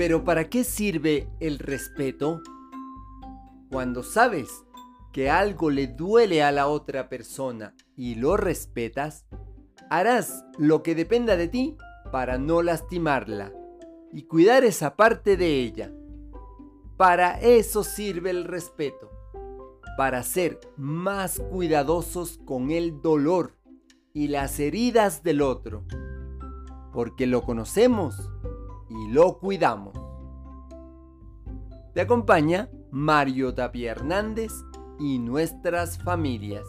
Pero ¿para qué sirve el respeto? Cuando sabes que algo le duele a la otra persona y lo respetas, harás lo que dependa de ti para no lastimarla y cuidar esa parte de ella. Para eso sirve el respeto, para ser más cuidadosos con el dolor y las heridas del otro, porque lo conocemos lo cuidamos. Te acompaña Mario Tapia Hernández y nuestras familias.